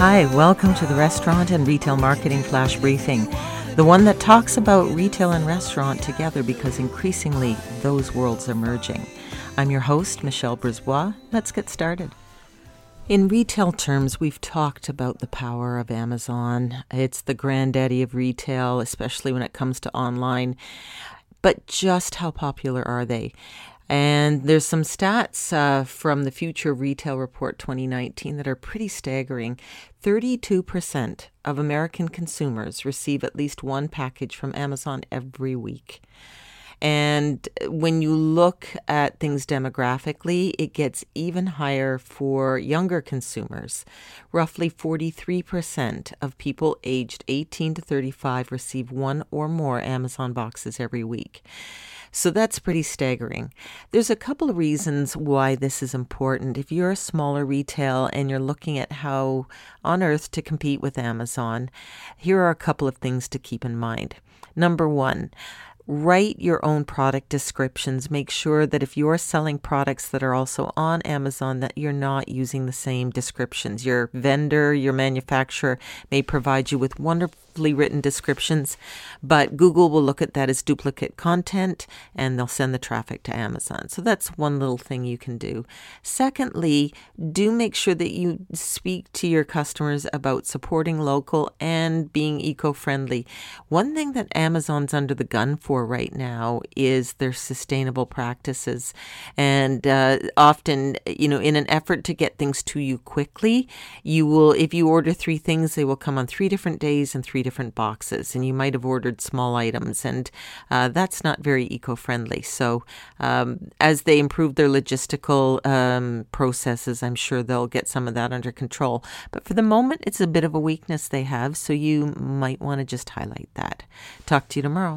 Hi, welcome to the Restaurant and Retail Marketing Flash Briefing, the one that talks about retail and restaurant together because increasingly those worlds are merging. I'm your host, Michelle Brisbois. Let's get started. In retail terms, we've talked about the power of Amazon. It's the granddaddy of retail, especially when it comes to online. But just how popular are they? And there's some stats uh, from the Future Retail Report 2019 that are pretty staggering. 32% of American consumers receive at least one package from Amazon every week. And when you look at things demographically, it gets even higher for younger consumers. Roughly 43% of people aged 18 to 35 receive one or more Amazon boxes every week. So that's pretty staggering. There's a couple of reasons why this is important. If you're a smaller retail and you're looking at how on earth to compete with Amazon, here are a couple of things to keep in mind. Number one, write your own product descriptions. Make sure that if you're selling products that are also on Amazon, that you're not using the same descriptions. Your vendor, your manufacturer may provide you with wonderfully written descriptions, but Google will look at that as duplicate content and they'll send the traffic to Amazon. So that's one little thing you can do. Secondly, do make sure that you speak to your customers about supporting local and being eco friendly. One thing that Amazon's under the gun for for right now is their sustainable practices. And uh, often, you know, in an effort to get things to you quickly, you will, if you order three things, they will come on three different days and three different boxes. And you might have ordered small items, and uh, that's not very eco friendly. So, um, as they improve their logistical um, processes, I'm sure they'll get some of that under control. But for the moment, it's a bit of a weakness they have. So, you might want to just highlight that. Talk to you tomorrow.